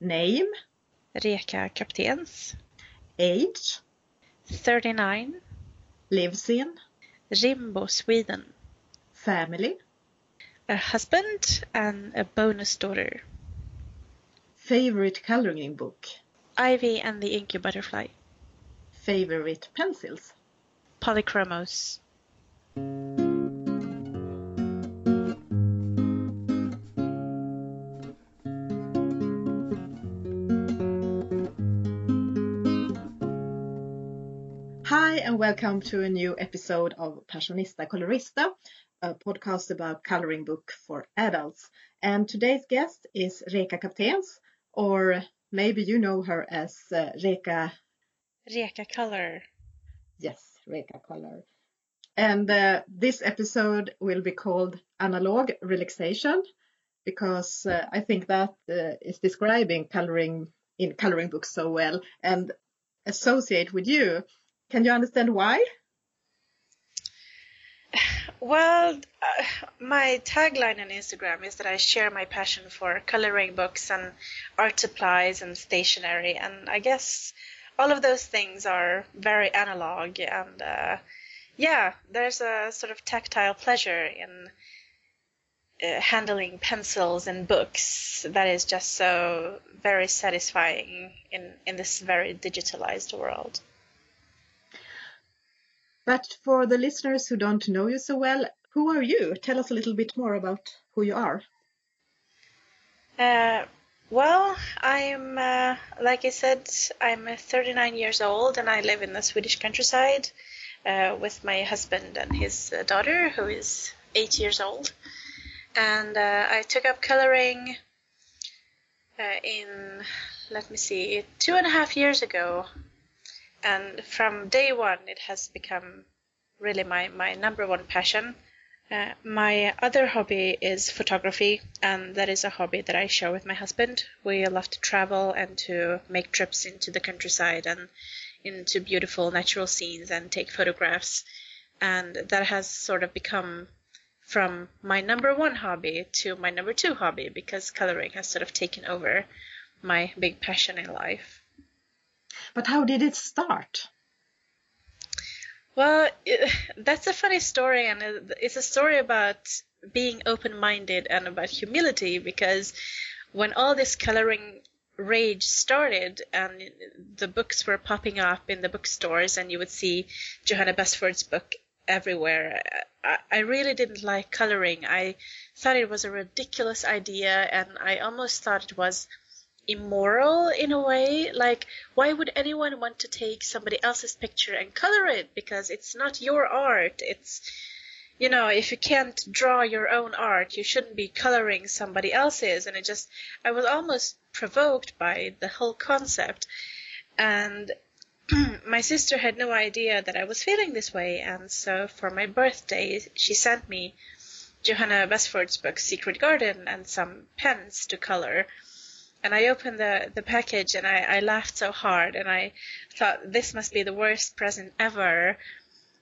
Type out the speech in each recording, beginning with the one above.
Name, Reka Kaptens, age, 39, lives in, Rimbo, Sweden. family, A husband and a bonus daughter. favorite coloring book, Ivy and the Inky Butterfly. favorite pencils. Polychromos. And welcome to a new episode of Passionista Colorista, a podcast about coloring book for adults. And today's guest is Reka Kaptens, or maybe you know her as uh, Reka, Reka Color. yes, Reka Color. And uh, this episode will be called Analog Relaxation because uh, I think that uh, is describing coloring in coloring books so well and associate with you. Can you understand why? Well, uh, my tagline on Instagram is that I share my passion for coloring books and art supplies and stationery, and I guess all of those things are very analog. And uh, yeah, there's a sort of tactile pleasure in uh, handling pencils and books that is just so very satisfying in in this very digitalized world. But for the listeners who don't know you so well, who are you? Tell us a little bit more about who you are. Uh, well, I'm, uh, like I said, I'm uh, 39 years old and I live in the Swedish countryside uh, with my husband and his uh, daughter, who is eight years old. And uh, I took up coloring uh, in, let me see, two and a half years ago. And from day one, it has become really my, my number one passion. Uh, my other hobby is photography, and that is a hobby that I share with my husband. We love to travel and to make trips into the countryside and into beautiful natural scenes and take photographs. And that has sort of become from my number one hobby to my number two hobby because coloring has sort of taken over my big passion in life. But how did it start? Well, that's a funny story, and it's a story about being open minded and about humility because when all this coloring rage started and the books were popping up in the bookstores and you would see Johanna Basford's book everywhere, I really didn't like coloring. I thought it was a ridiculous idea and I almost thought it was immoral in a way. Like, why would anyone want to take somebody else's picture and color it? Because it's not your art. It's, you know, if you can't draw your own art, you shouldn't be coloring somebody else's. And it just, I was almost provoked by the whole concept. And my sister had no idea that I was feeling this way. And so for my birthday, she sent me Johanna Basford's book, Secret Garden, and some pens to color and I opened the, the package and I, I laughed so hard and I thought this must be the worst present ever.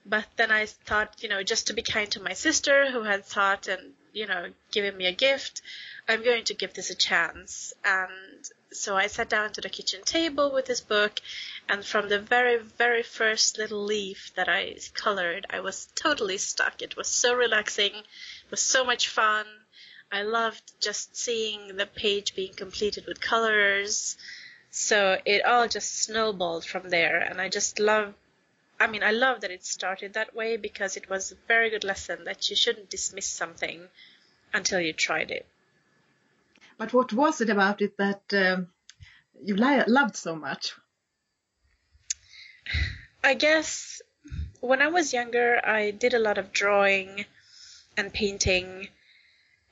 But then I thought, you know, just to be kind to my sister who had thought and, you know, given me a gift, I'm going to give this a chance. And so I sat down to the kitchen table with this book and from the very, very first little leaf that I colored, I was totally stuck. It was so relaxing. It was so much fun. I loved just seeing the page being completed with colors. So it all just snowballed from there. And I just love, I mean, I love that it started that way because it was a very good lesson that you shouldn't dismiss something until you tried it. But what was it about it that um, you loved so much? I guess when I was younger, I did a lot of drawing and painting,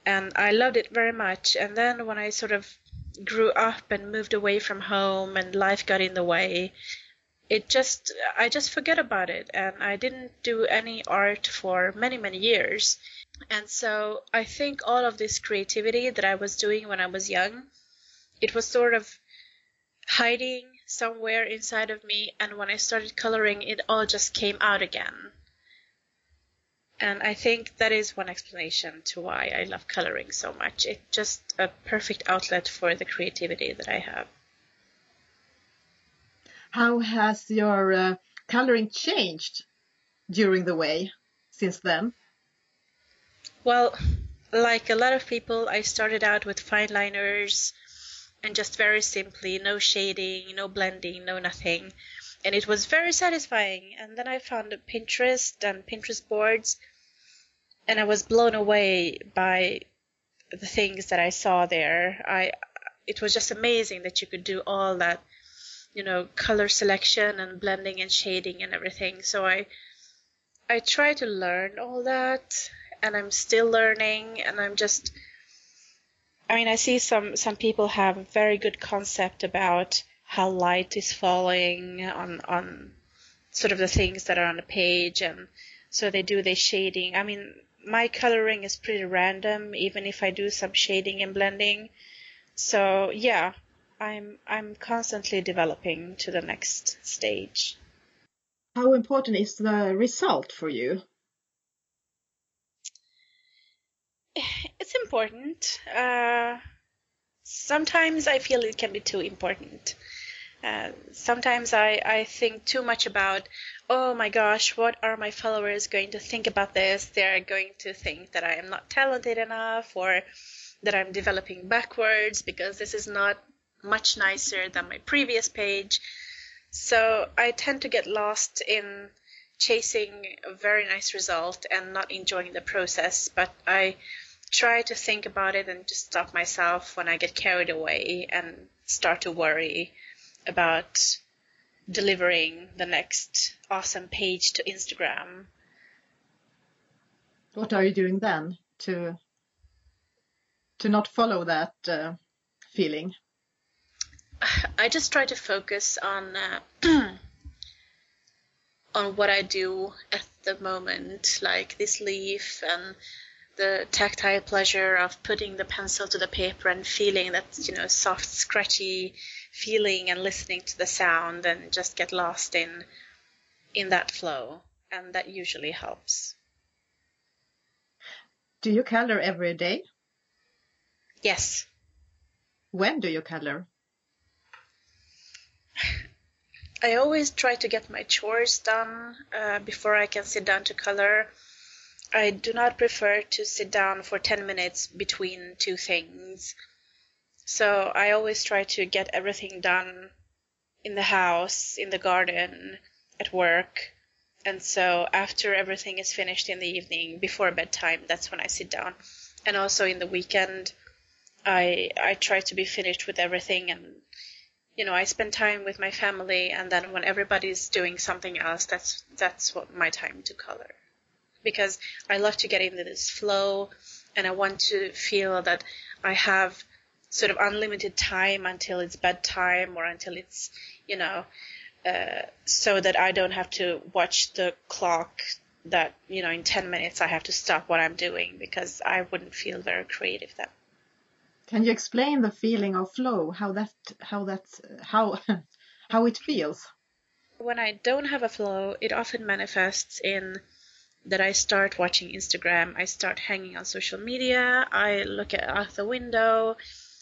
and I loved it very much. And then when I sort of grew up and moved away from home and life got in the way, it just, I just forget about it. And I didn't do any art for many, many years. And so I think all of this creativity that I was doing when I was young, it was sort of hiding somewhere inside of me. And when I started coloring, it all just came out again. And I think that is one explanation to why I love coloring so much. It's just a perfect outlet for the creativity that I have. How has your uh, coloring changed during the way since then? Well, like a lot of people, I started out with fine liners and just very simply no shading, no blending, no nothing. And it was very satisfying. And then I found Pinterest and Pinterest boards, and I was blown away by the things that I saw there. I it was just amazing that you could do all that, you know, color selection and blending and shading and everything. So I I try to learn all that and I'm still learning and I'm just I mean I see some some people have very good concept about how light is falling on on sort of the things that are on the page and so they do the shading. I mean my coloring is pretty random even if I do some shading and blending. So yeah, I'm I'm constantly developing to the next stage. How important is the result for you? It's important. Uh, sometimes I feel it can be too important. Uh, sometimes I, I think too much about, oh my gosh, what are my followers going to think about this? They're going to think that I am not talented enough or that I'm developing backwards because this is not much nicer than my previous page. So I tend to get lost in chasing a very nice result and not enjoying the process, but I try to think about it and just stop myself when I get carried away and start to worry about delivering the next awesome page to Instagram. What are you doing then to to not follow that uh, feeling? I just try to focus on uh, on what I do at the moment, like this leaf and the tactile pleasure of putting the pencil to the paper and feeling that you know soft, scratchy feeling and listening to the sound and just get lost in in that flow, and that usually helps. Do you color every day? Yes. When do you color? I always try to get my chores done uh, before I can sit down to color. I do not prefer to sit down for 10 minutes between two things. So I always try to get everything done in the house, in the garden, at work. And so after everything is finished in the evening, before bedtime, that's when I sit down. And also in the weekend, I I try to be finished with everything and you know, I spend time with my family, and then when everybody's doing something else, that's that's what my time to color, because I love to get into this flow, and I want to feel that I have sort of unlimited time until it's bedtime or until it's, you know, uh, so that I don't have to watch the clock that you know in 10 minutes I have to stop what I'm doing because I wouldn't feel very creative then. Can you explain the feeling of flow? How that how that how how it feels? When I don't have a flow, it often manifests in that I start watching Instagram, I start hanging on social media, I look at out the window,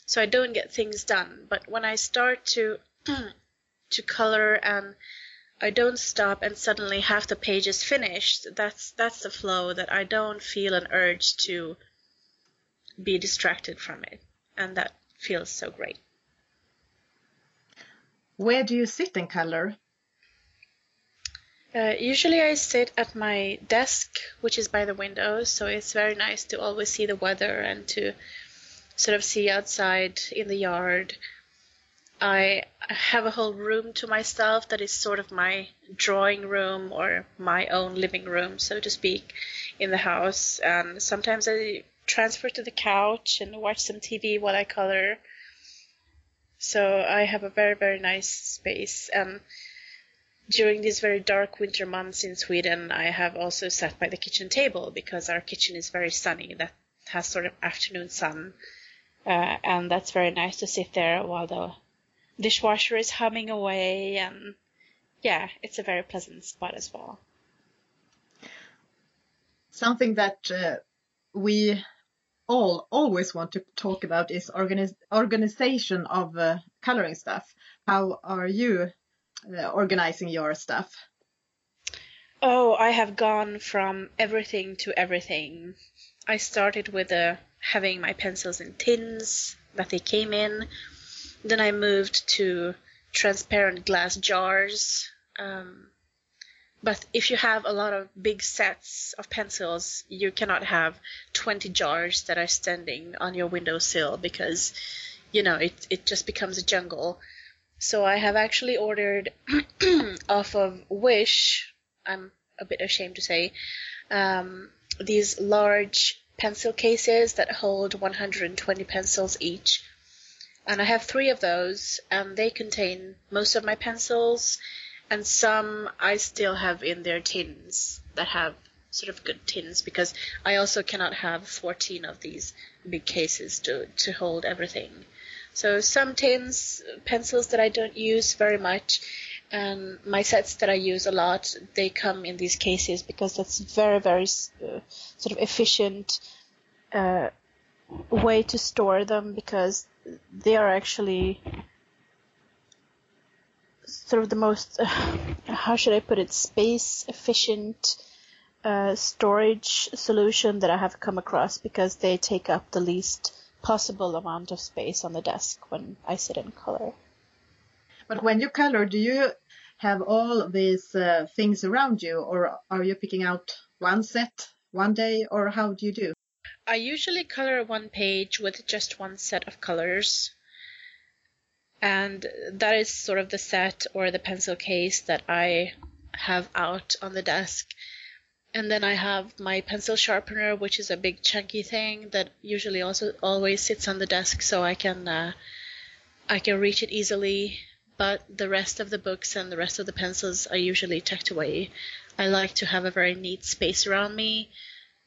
so I don't get things done. But when I start to to color and I don't stop and suddenly half the page is finished, that's that's the flow that I don't feel an urge to be distracted from it and that feels so great. Where do you sit in color? Uh, usually I sit at my desk, which is by the window, so it's very nice to always see the weather and to sort of see outside in the yard. I have a whole room to myself that is sort of my drawing room or my own living room, so to speak, in the house. And sometimes I transfer to the couch and watch some TV while I color. So I have a very, very nice space. And during these very dark winter months in Sweden, I have also sat by the kitchen table because our kitchen is very sunny. That has sort of afternoon sun. Uh, and that's very nice to sit there while the dishwasher is humming away. And yeah, it's a very pleasant spot as well. something that uh, we all always want to talk about is organiz organization of uh, coloring stuff. How are you uh, organizing your stuff? Oh, I have gone from everything to everything. I started with uh, having my pencils in tins that they came in. Then I moved to transparent glass jars. Um, but if you have a lot of big sets of pencils, you cannot have 20 jars that are standing on your windowsill because, you know, it, it just becomes a jungle. So I have actually ordered off of Wish, I'm a bit ashamed to say, um, these large pencil cases that hold 120 pencils each. And I have three of those, and they contain most of my pencils and some I still have in their tins that have sort of good tins because I also cannot have 14 of these big cases to, to hold everything. So some tins, pencils that I don't use very much, and my sets that I use a lot, they come in these cases because that's very, very uh, sort of efficient uh, way to store them because they are actually sort of the most, uh, how should I put it, space efficient uh, storage solution that I have come across because they take up the least possible amount of space on the desk when I sit and color. But when you color, do you have all these uh, things around you, or are you picking out one set one day, or how do you do? I usually color one page with just one set of colors and that is sort of the set or the pencil case that I have out on the desk. And then I have my pencil sharpener, which is a big chunky thing that usually also always sits on the desk, so I can uh, I can reach it easily. But the rest of the books and the rest of the pencils are usually tucked away. I like to have a very neat space around me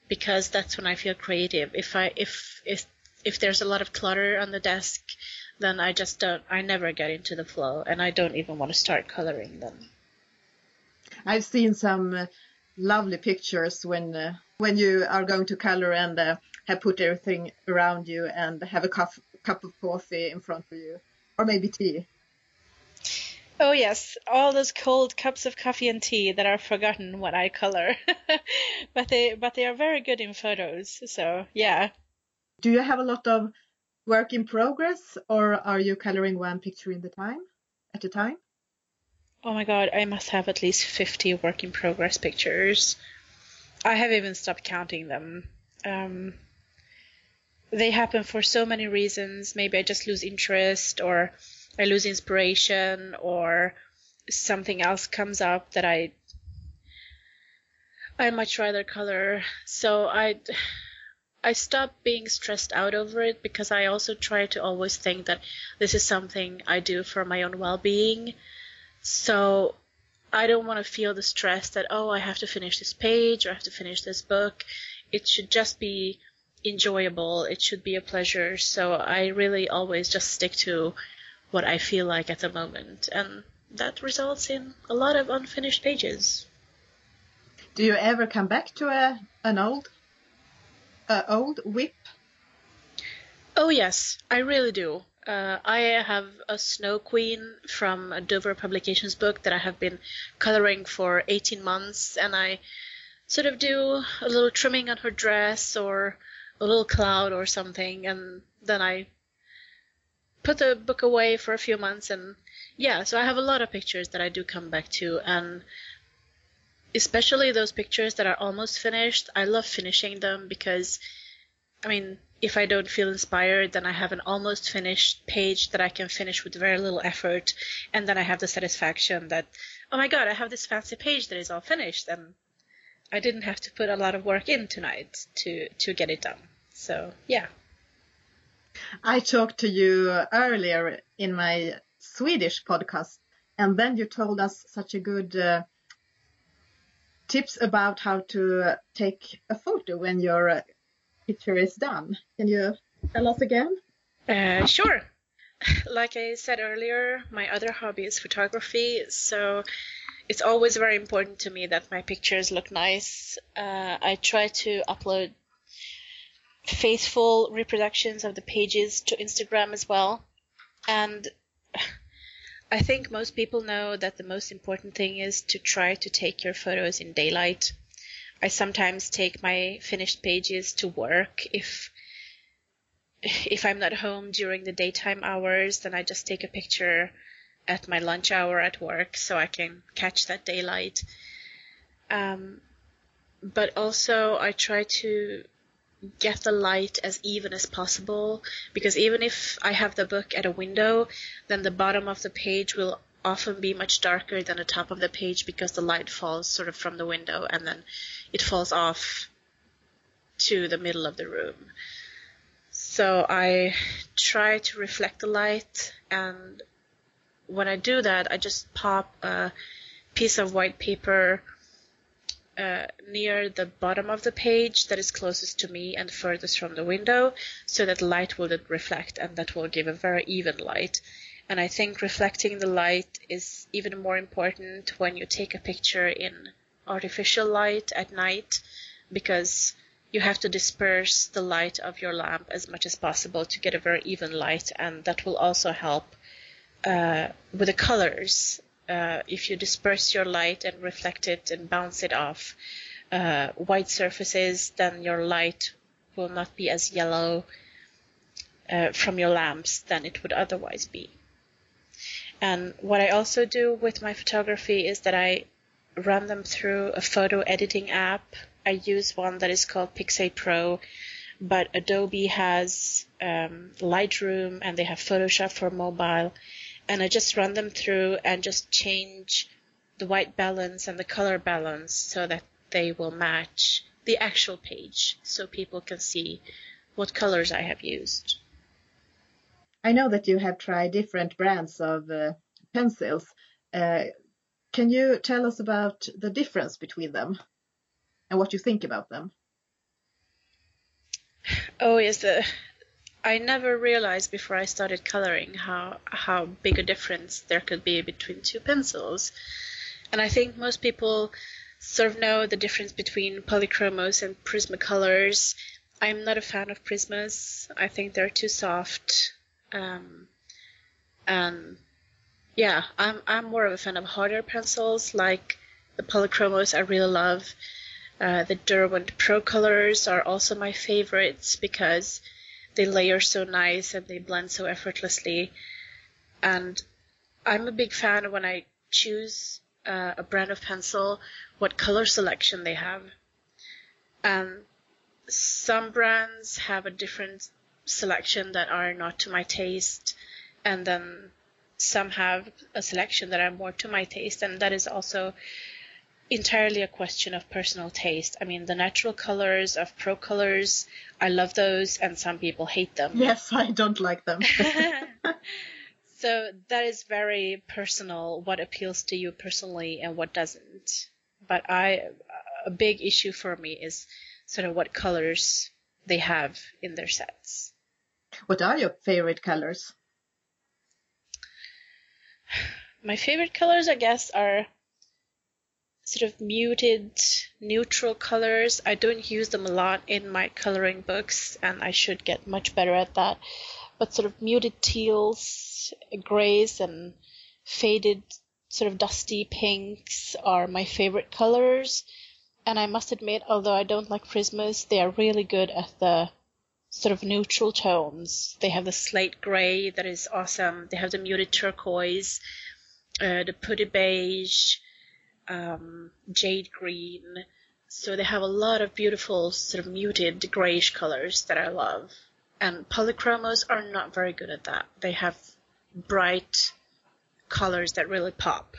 because that's when I feel creative. If I if if if there's a lot of clutter on the desk, then I just don't, I never get into the flow and I don't even want to start coloring them. I've seen some uh, lovely pictures when uh, when you are going to color and uh, have put everything around you and have a cup, cup of coffee in front of you or maybe tea. Oh yes, all those cold cups of coffee and tea that are forgotten when I color. but they but they are very good in photos. So, yeah. Do you have a lot of work in progress or are you coloring one picture in the time at a time? Oh my god, I must have at least 50 work in progress pictures. I have even stopped counting them. Um, they happen for so many reasons. Maybe I just lose interest or I lose inspiration or something else comes up that I I much rather color. So I I stopped being stressed out over it because I also try to always think that this is something I do for my own well being. So I don't want to feel the stress that, oh, I have to finish this page or I have to finish this book. It should just be enjoyable. It should be a pleasure. So I really always just stick to what I feel like at the moment. And that results in a lot of unfinished pages. Do you ever come back to a, an old uh, old WIP? Oh yes, I really do. Uh, I have a Snow Queen from a Dover Publications book that I have been coloring for 18 months, and I sort of do a little trimming on her dress or a little cloud or something, and then I put the book away for a few months, and yeah, so I have a lot of pictures that I do come back to, and especially those pictures that are almost finished. I love finishing them because, I mean, if I don't feel inspired, then I have an almost finished page that I can finish with very little effort, and then I have the satisfaction that, oh my god, I have this fancy page that is all finished, and I didn't have to put a lot of work in tonight to to get it done. So yeah. I talked to you earlier in my Swedish podcast, and then you told us such a good. Uh, tips about how to take a photo when your uh, picture is done. Can you tell us again? Uh, sure. Like I said earlier, my other hobby is photography, so it's always very important to me that my pictures look nice. Uh, I try to upload faithful reproductions of the pages to Instagram as well. And I think most people know that the most important thing is to try to take your photos in daylight. I sometimes take my finished pages to work if if I'm not home during the daytime hours, then I just take a picture at my lunch hour at work so I can catch that daylight. Um, but also I try to get the light as even as possible because even if I have the book at a window, then the bottom of the page will often be much darker than the top of the page because the light falls sort of from the window and then it falls off to the middle of the room. So I try to reflect the light and when I do that, I just pop a piece of white paper uh, near the bottom of the page that is closest to me and furthest from the window so that light will reflect and that will give a very even light. And I think reflecting the light is even more important when you take a picture in artificial light at night because you have to disperse the light of your lamp as much as possible to get a very even light and that will also help uh, with the colors, uh, if you disperse your light and reflect it and bounce it off uh, white surfaces, then your light will not be as yellow uh, from your lamps than it would otherwise be. And what I also do with my photography is that I run them through a photo editing app. I use one that is called Pixate Pro, but Adobe has um, Lightroom and they have Photoshop for mobile and I just run them through and just change the white balance and the color balance so that they will match the actual page so people can see what colors I have used. I know that you have tried different brands of uh, pencils. Uh, can you tell us about the difference between them and what you think about them? Oh, yes, the I never realized before I started coloring how how big a difference there could be between two pencils. And I think most people sort of know the difference between polychromos and Prismacolors. I'm not a fan of Prismas. I think they're too soft. Um, and yeah, I'm I'm more of a fan of harder pencils like the polychromos I really love. Uh, the Derwent Pro colors are also my favorites because they layer so nice and they blend so effortlessly. And I'm a big fan when I choose uh, a brand of pencil, what color selection they have. And some brands have a different selection that are not to my taste, and then some have a selection that are more to my taste, and that is also entirely a question of personal taste. I mean, the natural colors of Pro Colors, I love those, and some people hate them. Yes, I don't like them. so that is very personal, what appeals to you personally and what doesn't. But I, a big issue for me is sort of what colors they have in their sets. What are your favorite colors? My favorite colors, I guess, are sort of muted neutral colors. I don't use them a lot in my coloring books and I should get much better at that. But sort of muted teals, grays and faded sort of dusty pinks are my favorite colors. And I must admit, although I don't like Prismas, they are really good at the sort of neutral tones. They have the slate gray that is awesome. They have the muted turquoise, uh, the putty beige, um, jade green. So they have a lot of beautiful sort of muted grayish colors that I love. And polychromos are not very good at that. They have bright colors that really pop.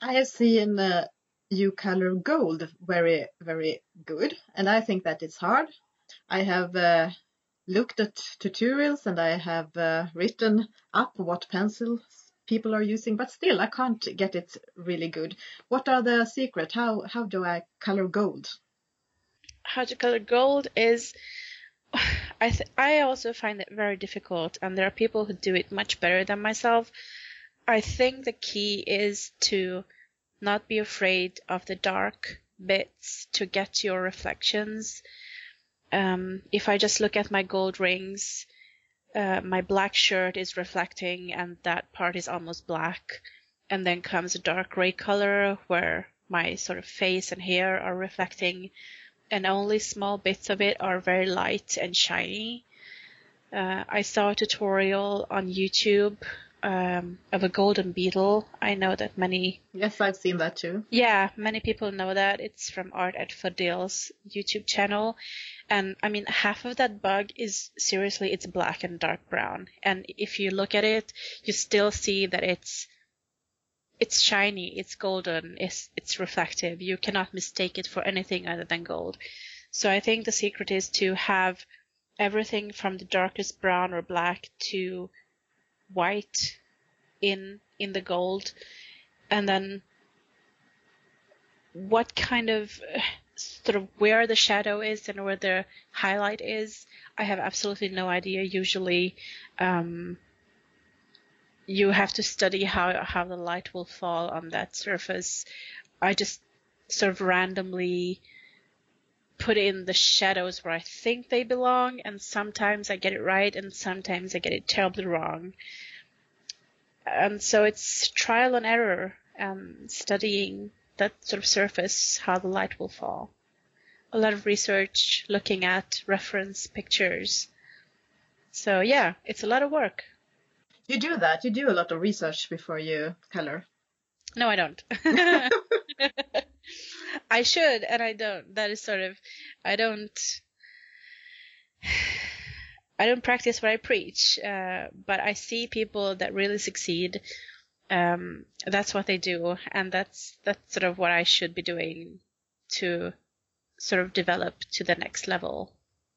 I have seen uh, you color gold very, very good, and I think that it's hard. I have uh, looked at tutorials and I have uh, written up what pencils people are using, but still I can't get it really good. What are the secret? How how do I color gold? How to color gold is I th- I also find it very difficult, and there are people who do it much better than myself. I think the key is to not be afraid of the dark bits to get your reflections. Um, if I just look at my gold rings, uh, my black shirt is reflecting and that part is almost black. And then comes a dark gray color where my sort of face and hair are reflecting and only small bits of it are very light and shiny. Uh, I saw a tutorial on YouTube um, of a golden beetle. I know that many. Yes, I've seen that too. Yeah, many people know that. It's from Art at Fadil's YouTube channel. And I mean, half of that bug is seriously, it's black and dark brown. And if you look at it, you still see that it's it's shiny, it's golden, it's it's reflective. You cannot mistake it for anything other than gold. So I think the secret is to have everything from the darkest brown or black to white in in the gold. And then what kind of sort of where the shadow is and where the highlight is i have absolutely no idea. Usually um, you have to study how how the light will fall on that surface. I just sort of randomly put in the shadows where I think they belong, and sometimes I get it right, and sometimes I get it terribly wrong. And so it's trial and error, um, studying that sort of surface, how the light will fall. A lot of research looking at reference pictures. So yeah, it's a lot of work. You do that. You do a lot of research before you color. No, I don't. I should, and I don't. That is sort of, I don't. I don't practice what I preach, uh, but I see people that really succeed. Um, that's what they do, and that's that's sort of what I should be doing to sort of develop to the next level.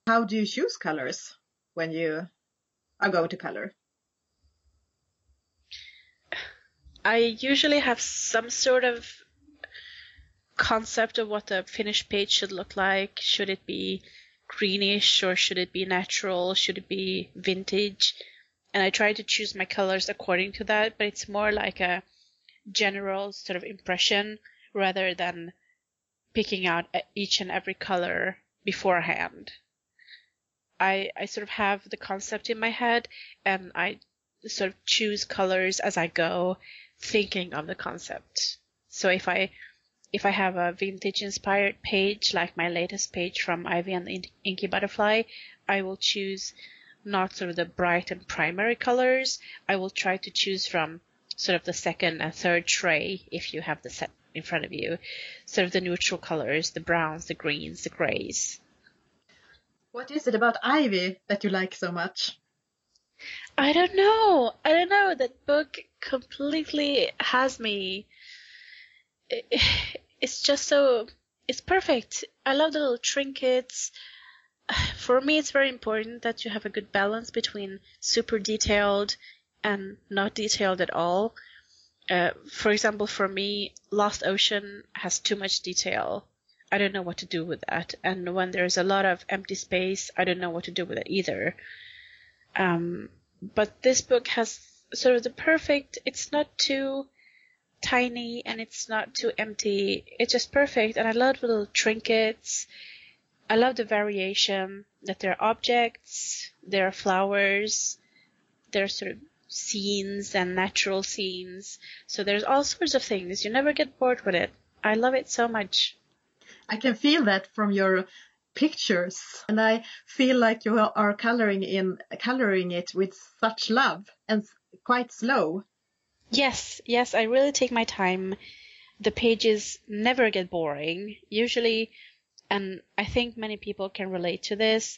How do you choose colors when you are going to color? I usually have some sort of concept of what the finished page should look like. Should it be greenish or should it be natural? Should it be vintage? And I try to choose my colors according to that, but it's more like a general sort of impression rather than picking out each and every color beforehand. I, I sort of have the concept in my head and I sort of choose colors as I go, thinking of the concept. So if I if I have a vintage inspired page, like my latest page from Ivy and the Inky Butterfly, I will choose not sort of the bright and primary colors. I will try to choose from sort of the second and third tray if you have the set in front of you. Sort of the neutral colors, the browns, the greens, the grays. What is it about Ivy that you like so much? I don't know. I don't know. That book completely has me it's just so it's perfect. I love the little trinkets. For me, it's very important that you have a good balance between super detailed and not detailed at all. Uh, for example, for me, Lost Ocean has too much detail. I don't know what to do with that. And when there's a lot of empty space, I don't know what to do with it either. Um, but this book has sort of the perfect, it's not too tiny and it's not too empty. It's just perfect. And I love the little trinkets. I love the variation that there are objects, there are flowers, there are sort of scenes and natural scenes. So there's all sorts of things. You never get bored with it. I love it so much. I can feel that from your pictures and I feel like you are coloring in coloring it with such love and quite slow. Yes, yes, I really take my time. The pages never get boring. Usually, and I think many people can relate to this,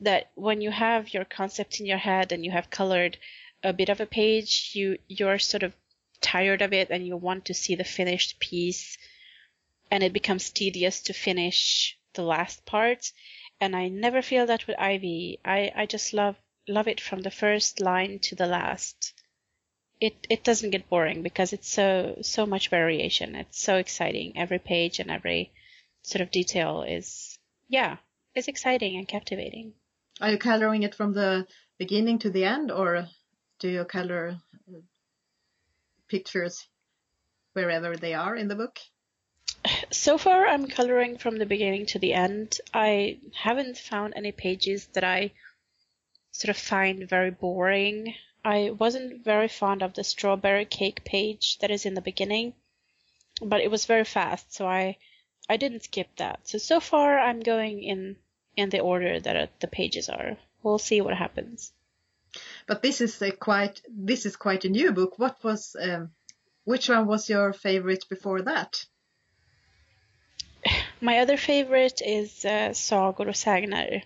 that when you have your concept in your head and you have colored a bit of a page, you you're sort of tired of it and you want to see the finished piece and it becomes tedious to finish the last part. And I never feel that with Ivy. I, I just love love it from the first line to the last it it doesn't get boring because it's so so much variation. It's so exciting. Every page and every sort of detail is yeah, it's exciting and captivating. Are you coloring it from the beginning to the end, or do you color uh, pictures wherever they are in the book? So far, I'm coloring from the beginning to the end. I haven't found any pages that I sort of find very boring. I wasn't very fond of the strawberry cake page that is in the beginning, but it was very fast, so I I didn't skip that. So so far, I'm going in in the order that the pages are. We'll see what happens. But this is a quite this is quite a new book. What was um, which one was your favorite before that? My other favorite is uh, Sagor och sägner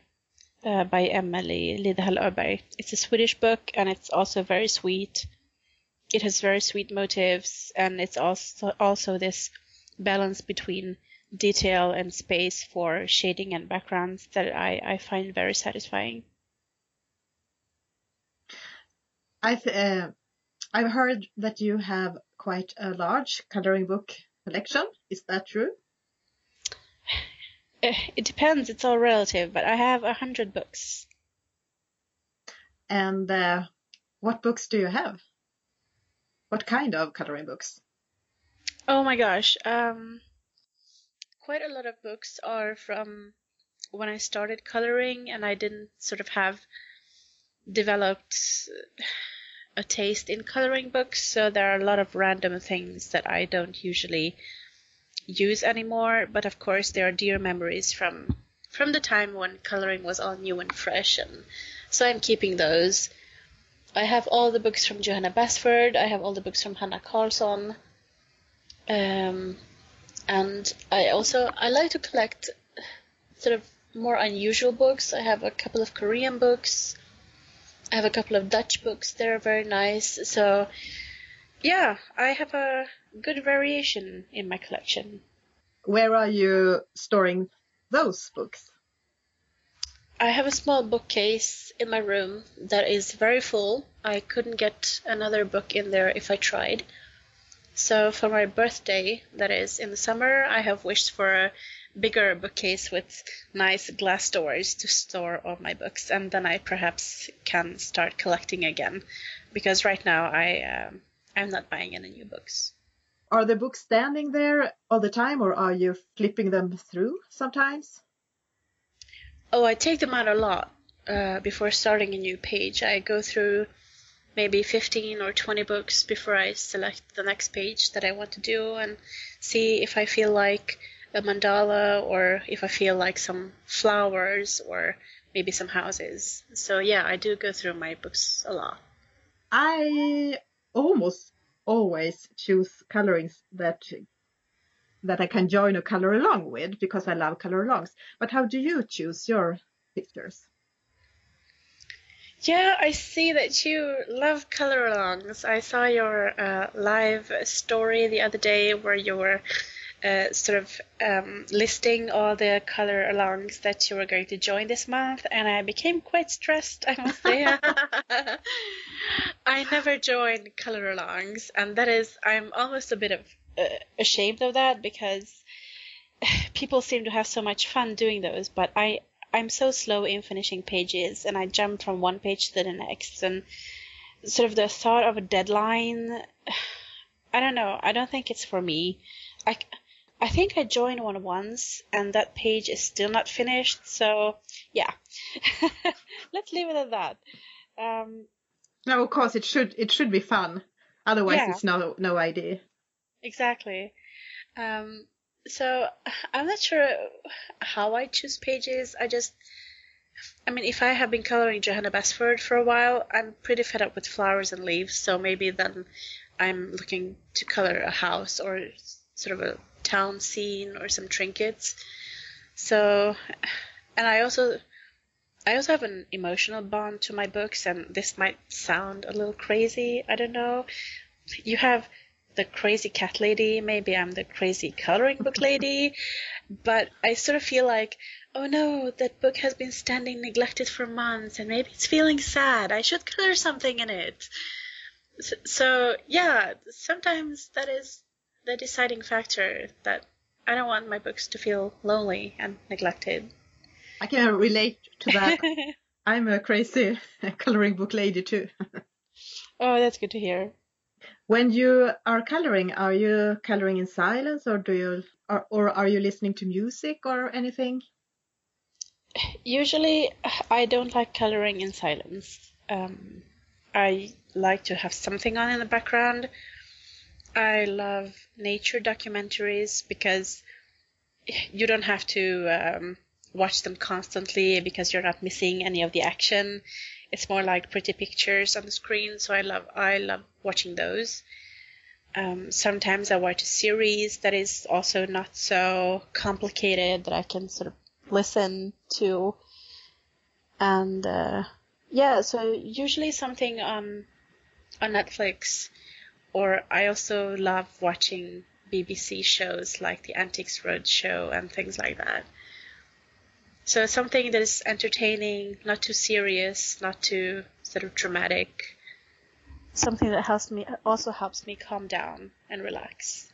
uh, by Emily Lidehall Öberg. It's a Swedish book and it's also very sweet. It has very sweet motives and it's also also this balance between detail and space for shading and backgrounds that I, I find very satisfying. I've uh, I've heard that you have quite a large coloring book collection. Is that true? Eh, it depends. It's all relative, but I have a hundred books. And uh, what books do you have? What kind of coloring books? Oh my gosh. Um, quite a lot of books are from when I started coloring, and I didn't sort of have developed a taste in coloring books, so there are a lot of random things that I don't usually use anymore. But of course, there are dear memories from from the time when coloring was all new and fresh, and so I'm keeping those. I have all the books from Johanna Basford. I have all the books from Hanna Karlzon. Um, and I also I like to collect sort of more unusual books. I have a couple of Korean books. I have a couple of Dutch books. They're very nice. So, yeah, I have a good variation in my collection. Where are you storing those books? I have a small bookcase in my room that is very full. I couldn't get another book in there if I tried. So for my birthday, that is in the summer, I have wished for a bigger bookcase with nice glass doors to store all my books, and then I perhaps can start collecting again, because right now I um, I'm not buying any new books. Are the books standing there all the time, or are you flipping them through sometimes? Oh, I take them out a lot uh, before starting a new page. I go through maybe 15 or 20 books before I select the next page that I want to do and see if I feel like a mandala or if I feel like some flowers or maybe some houses. So yeah, I do go through my books a lot. I almost always choose colorings that that I can join a color along with because I love color alongs. But how do you choose your pictures? Yeah, I see that you love color alongs. I saw your uh, live story the other day where you were uh, sort of um, listing all the color alongs that you were going to join this month, and I became quite stressed, I must say. I never joined color alongs, and that is, I'm almost a bit of uh, ashamed of that because people seem to have so much fun doing those, but I I'm so slow in finishing pages, and I jump from one page to the next, and sort of the thought of a deadline. I don't know. I don't think it's for me. I, I think I joined one once, and that page is still not finished. So yeah, let's leave it at that. Um, no, of course it should it should be fun. Otherwise, yeah. it's no no idea. Exactly. Um, so I'm not sure how I choose pages. I just, I mean, if I have been coloring Johanna Basford for a while, I'm pretty fed up with flowers and leaves. So maybe then I'm looking to color a house or sort of a town scene or some trinkets. So, and I also, I also have an emotional bond to my books, and this might sound a little crazy. I don't know. You have the crazy cat lady, maybe I'm the crazy coloring book lady, but I sort of feel like, oh no, that book has been standing neglected for months and maybe it's feeling sad. I should color something in it. So, so yeah, sometimes that is the deciding factor that I don't want my books to feel lonely and neglected. I can relate to that. I'm a crazy coloring book lady too. oh, that's good to hear. When you are coloring, are you coloring in silence or do you or, or are you listening to music or anything? Usually, I don't like coloring in silence. Um, I like to have something on in the background. I love nature documentaries because you don't have to um, watch them constantly because you're not missing any of the action. It's more like pretty pictures on the screen, so I love I love watching those. Um, sometimes I watch a series that is also not so complicated that I can sort of listen to. And uh, yeah, so usually something on on Netflix, or I also love watching BBC shows like the Antiques Roadshow and things like that. So something that is entertaining, not too serious, not too sort of dramatic. Something that helps me also helps me calm down and relax.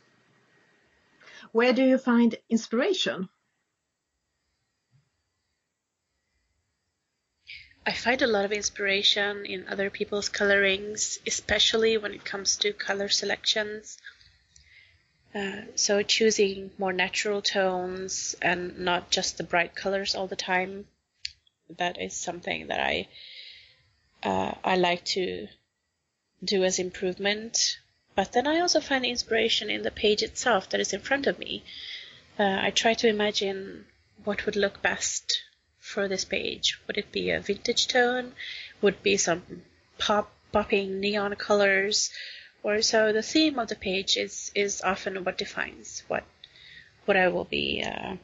Where do you find inspiration? I find a lot of inspiration in other people's colorings, especially when it comes to color selections uh, so choosing more natural tones and not just the bright colors all the time, that is something that I uh, I like to do as improvement. But then I also find inspiration in the page itself that is in front of me. Uh, I try to imagine what would look best for this page. Would it be a vintage tone? Would it be some pop popping neon colors? Or so the theme of the page is is often what defines what what I will be uh,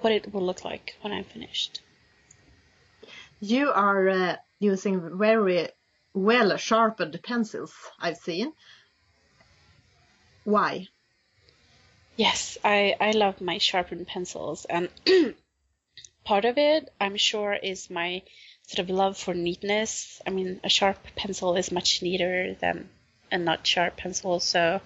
what it will look like when I'm finished. You are uh, using very well sharpened pencils. I've seen. Why? Yes, I I love my sharpened pencils, and part of it I'm sure is my sort of love for neatness. I mean, a sharp pencil is much neater than and not sharp pencils. So,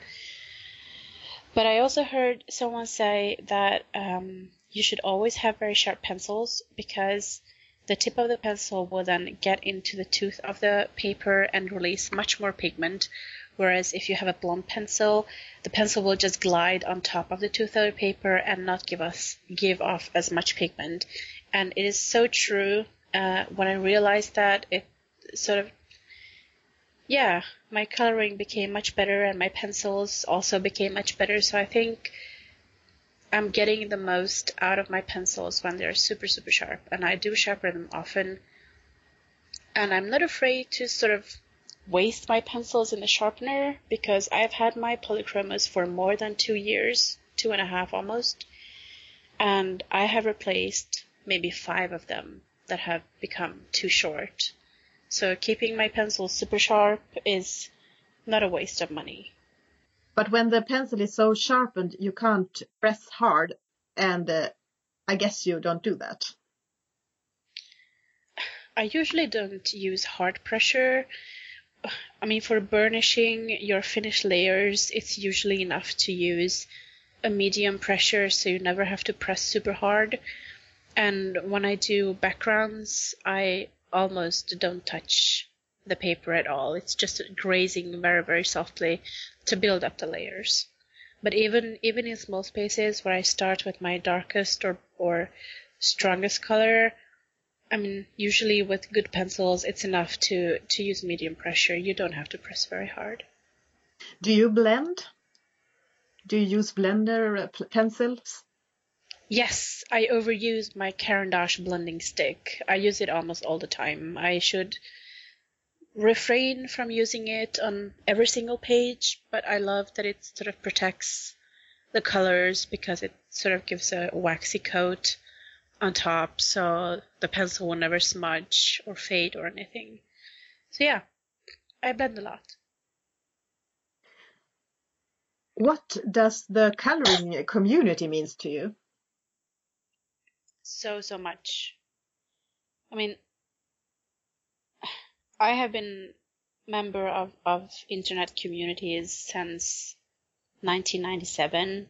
but I also heard someone say that um, you should always have very sharp pencils because the tip of the pencil will then get into the tooth of the paper and release much more pigment. Whereas if you have a blunt pencil, the pencil will just glide on top of the tooth of the paper and not give us give off as much pigment. And it is so true. Uh, when I realized that, it sort of yeah, my coloring became much better and my pencils also became much better. So I think I'm getting the most out of my pencils when they're super, super sharp. And I do sharpen them often. And I'm not afraid to sort of waste my pencils in the sharpener because I've had my polychromos for more than two years, two and a half almost. And I have replaced maybe five of them that have become too short. So keeping my pencil super sharp is not a waste of money. But when the pencil is so sharpened, you can't press hard, and uh, I guess you don't do that. I usually don't use hard pressure. I mean, for burnishing your finished layers, it's usually enough to use a medium pressure so you never have to press super hard. And when I do backgrounds, I almost don't touch the paper at all. It's just grazing very, very softly to build up the layers. But even even in small spaces where I start with my darkest or, or strongest color, I mean, usually with good pencils, it's enough to, to use medium pressure. You don't have to press very hard. Do you blend? Do you use blender uh, pencils? Yes, I overuse my Caran d'Ache blending stick. I use it almost all the time. I should refrain from using it on every single page, but I love that it sort of protects the colors because it sort of gives a waxy coat on top so the pencil will never smudge or fade or anything. So yeah, I blend a lot. What does the coloring community means to you? So so much. I mean, I have been member of, of internet communities since 1997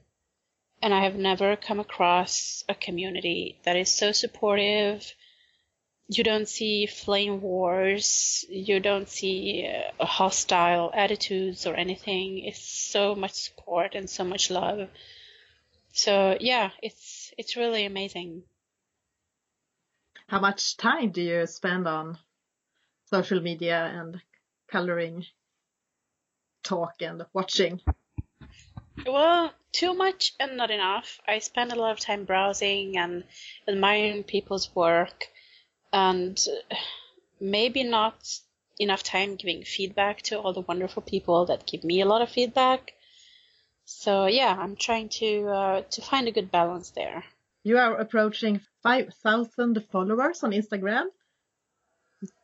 and I have never come across a community that is so supportive, you don't see flame wars, you don't see uh, hostile attitudes or anything. It's so much support and so much love. So yeah, it's it's really amazing. How much time do you spend on social media and coloring talk and watching? Well, too much and not enough. I spend a lot of time browsing and admiring people's work and maybe not enough time giving feedback to all the wonderful people that give me a lot of feedback. So yeah, I'm trying to uh, to find a good balance there. You are approaching 5,000 followers on Instagram.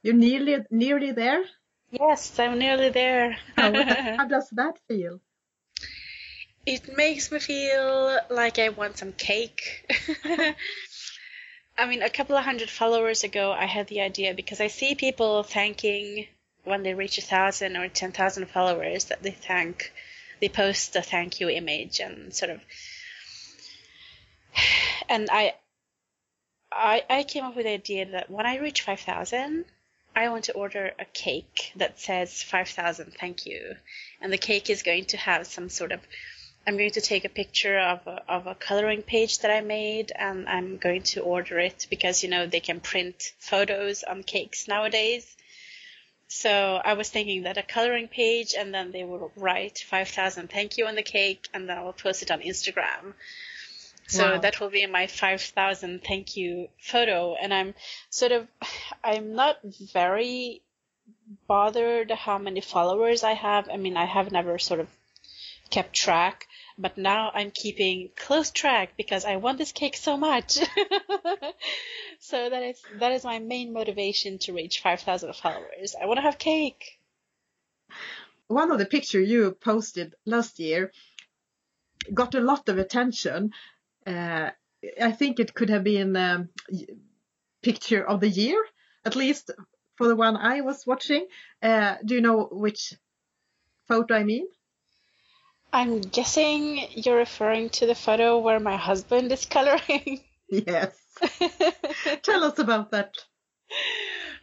You're nearly nearly there. Yes, I'm nearly there. how, how does that feel? It makes me feel like I want some cake. I mean, a couple of hundred followers ago, I had the idea because I see people thanking when they reach a thousand or ten thousand followers that they thank, they post a thank you image and sort of, and I, I, I came up with the idea that when I reach five thousand, I want to order a cake that says 5000 thank you. And the cake is going to have some sort of I'm going to take a picture of a, of a coloring page that I made and I'm going to order it because, you know, they can print photos on cakes nowadays. So I was thinking that a coloring page and then they will write 5,000 thank you on the cake and then I will post it on Instagram. So wow. that will be my 5,000 thank you photo. And I'm sort of, I'm not very bothered how many followers I have. I mean, I have never sort of kept track but now I'm keeping close track because I want this cake so much. so that is that is my main motivation to reach 5,000 followers. I want to have cake. One of the pictures you posted last year got a lot of attention. Uh, I think it could have been a picture of the year, at least for the one I was watching. Uh, do you know which photo I mean? I'm guessing you're referring to the photo where my husband is coloring. Yes. Tell us about that.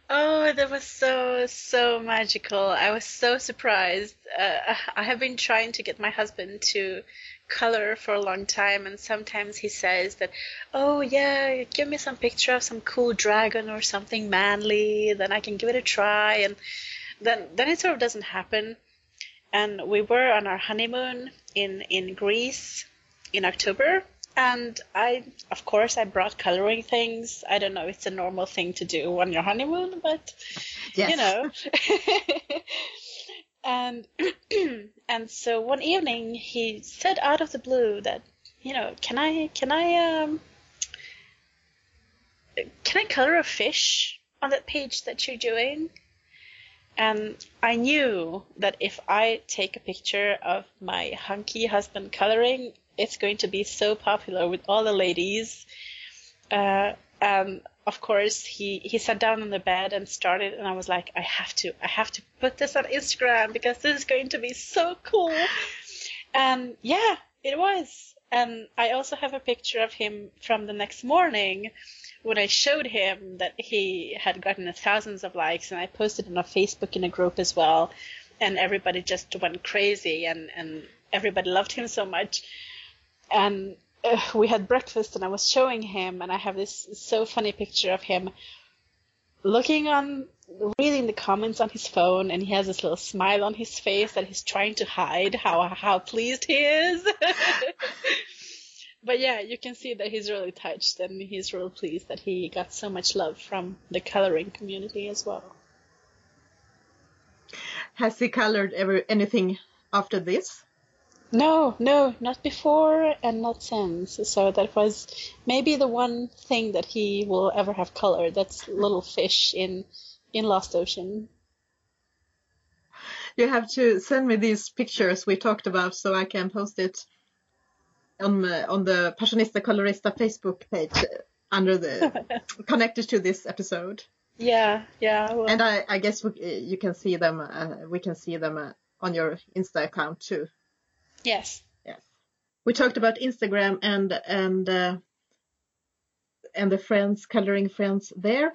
Oh, that was so, so magical. I was so surprised. Uh, I have been trying to get my husband to color for a long time, and sometimes he says that, oh, yeah, give me some picture of some cool dragon or something manly, then I can give it a try. And then, then it sort of doesn't happen and we were on our honeymoon in in Greece in October. And I, of course, I brought coloring things. I don't know, it's a normal thing to do on your honeymoon, but yes. you know. and and so one evening he said out of the blue that, you know, can I can I um can I color a fish on that page that you're doing? And I knew that if I take a picture of my hunky husband coloring, it's going to be so popular with all the ladies. Uh, and of course, he, he sat down on the bed and started, and I was like, I have to, I have to put this on Instagram because this is going to be so cool. And yeah, it was. And I also have a picture of him from the next morning when I showed him that he had gotten thousands of likes, and I posted on a Facebook in a group as well, and everybody just went crazy, and and everybody loved him so much, and uh, we had breakfast, and I was showing him, and I have this so funny picture of him looking on reading the comments on his phone and he has this little smile on his face that he's trying to hide how how pleased he is but yeah, you can see that he's really touched and he's really pleased that he got so much love from the coloring community as well. Has he colored ever anything after this? No, no, not before and not since. So that was maybe the one thing that he will ever have colored. That's little fish in in Lost Ocean. You have to send me these pictures we talked about so I can post it on on the Passionista Colorista Facebook page under the connected to this episode. Yeah, yeah. I and I, I guess we, you can see them. Uh, we can see them uh, on your Insta account too. Yes. Yes. We talked about Instagram and and uh, and the friends coloring friends there.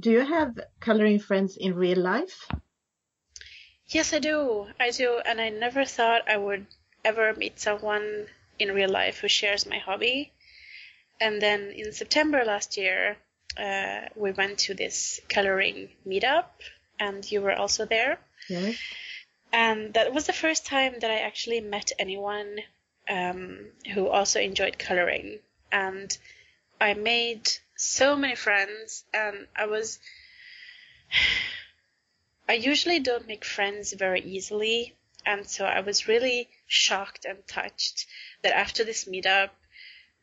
do you have coloring friends in real life? Yes, I do. I do. And I never thought I would ever meet someone in real life who shares my hobby. And then in September last year, uh, we went to this coloring meetup, and you were also there. Yeah. And that was the first time that I actually met anyone um, who also enjoyed coloring. And I made so many friends, and I was. I usually don't make friends very easily, and so I was really shocked and touched that after this meetup,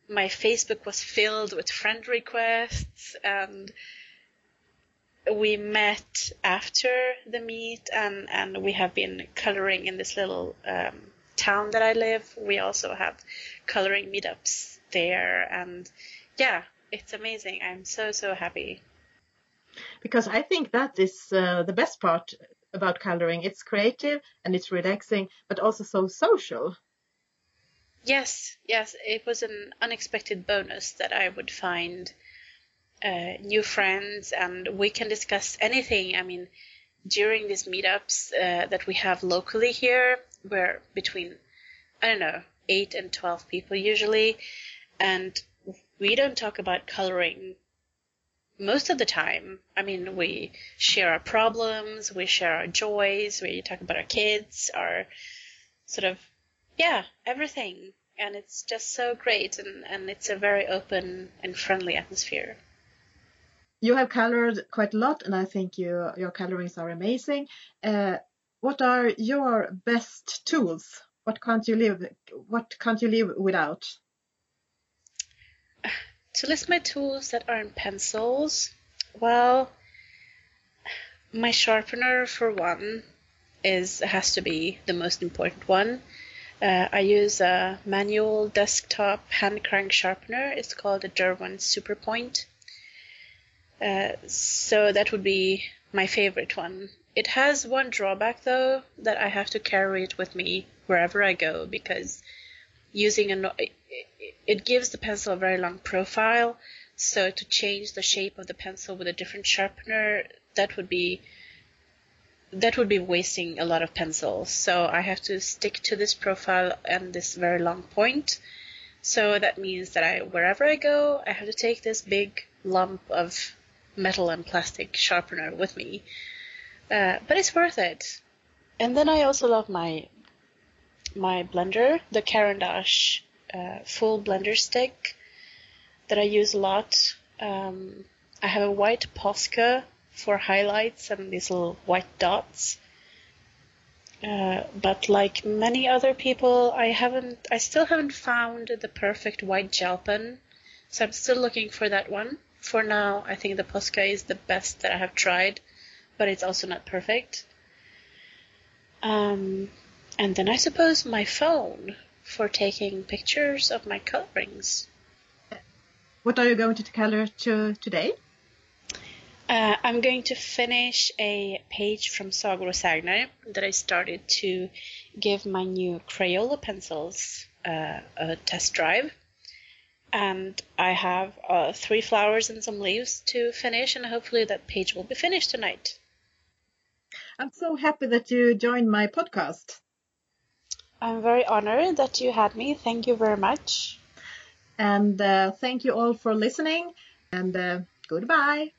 my Facebook was filled with friend requests and we met after the meet and, and we have been coloring in this little um, town that I live. We also have coloring meetups there and yeah, it's amazing. I'm so, so happy. Because I think that is uh, the best part about coloring. It's creative and it's relaxing, but also so social. Yes, yes, it was an unexpected bonus that I would find uh, new friends and we can discuss anything. I mean, during these meetups uh, that we have locally here, we're between, I don't know, 8 and 12 people usually, and we don't talk about coloring most of the time. I mean, we share our problems, we share our joys, we talk about our kids, our sort of yeah, everything. And it's just so great, and, and it's a very open and friendly atmosphere. You have colored quite a lot, and I think you, your colorings are amazing. Uh, what are your best tools? What can't you live? What can't you live without? To list my tools that aren't pencils, well, my sharpener for one is has to be the most important one uh, I use a manual desktop hand crank sharpener. It's called a Derwent Superpoint. So that would be my favorite one. It has one drawback though that I have to carry it with me wherever I go because using a it gives the pencil a very long profile. So to change the shape of the pencil with a different sharpener, that would be that would be wasting a lot of pencils. So I have to stick to this profile and this very long point. So that means that I, wherever I go, I have to take this big lump of metal and plastic sharpener with me. Uh, but it's worth it. And then I also love my my blender, the Caran uh, full blender stick that I use a lot. Um, I have a white Posca for highlights and these little white dots. Uh, but like many other people, I haven't, I still haven't found the perfect white gel pen, so I'm still looking for that one. For now, I think the Posca is the best that I have tried, but it's also not perfect. Um, and then I suppose my phone for taking pictures of my colorings. What are you going to color to today? Uh, I'm going to finish a page from Sagor och Sägner that I started to give my new Crayola pencils uh, a test drive. And I have uh, three flowers and some leaves to finish, and hopefully that page will be finished tonight. I'm so happy that you joined my podcast. I'm very honored that you had me. Thank you very much. And uh, thank you all for listening, and uh, goodbye.